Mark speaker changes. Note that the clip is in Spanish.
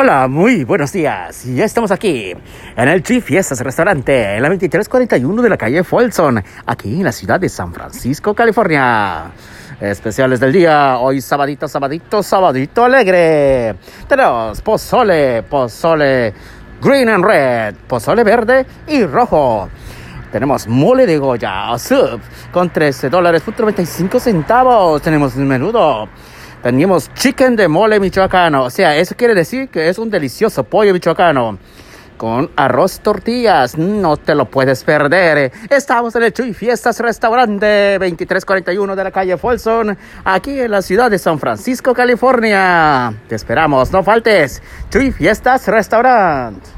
Speaker 1: Hola, muy buenos días. Ya estamos aquí en el G Fiestas Restaurante, en la 2341 de la calle Folsom, aquí en la ciudad de San Francisco, California. Especiales del día, hoy sabadito, sabadito, sabadito alegre. Tenemos pozole, pozole green and red, pozole verde y rojo. Tenemos mole de Goya, soup, con 13 dólares, 95 centavos. Tenemos menudo. Tenemos chicken de mole michoacano. O sea, eso quiere decir que es un delicioso pollo michoacano. Con arroz tortillas. No te lo puedes perder. Estamos en el Chuy Fiestas Restaurante 2341 de la calle Folsom. Aquí en la ciudad de San Francisco, California. Te esperamos. No faltes. Chuy Fiestas Restaurant.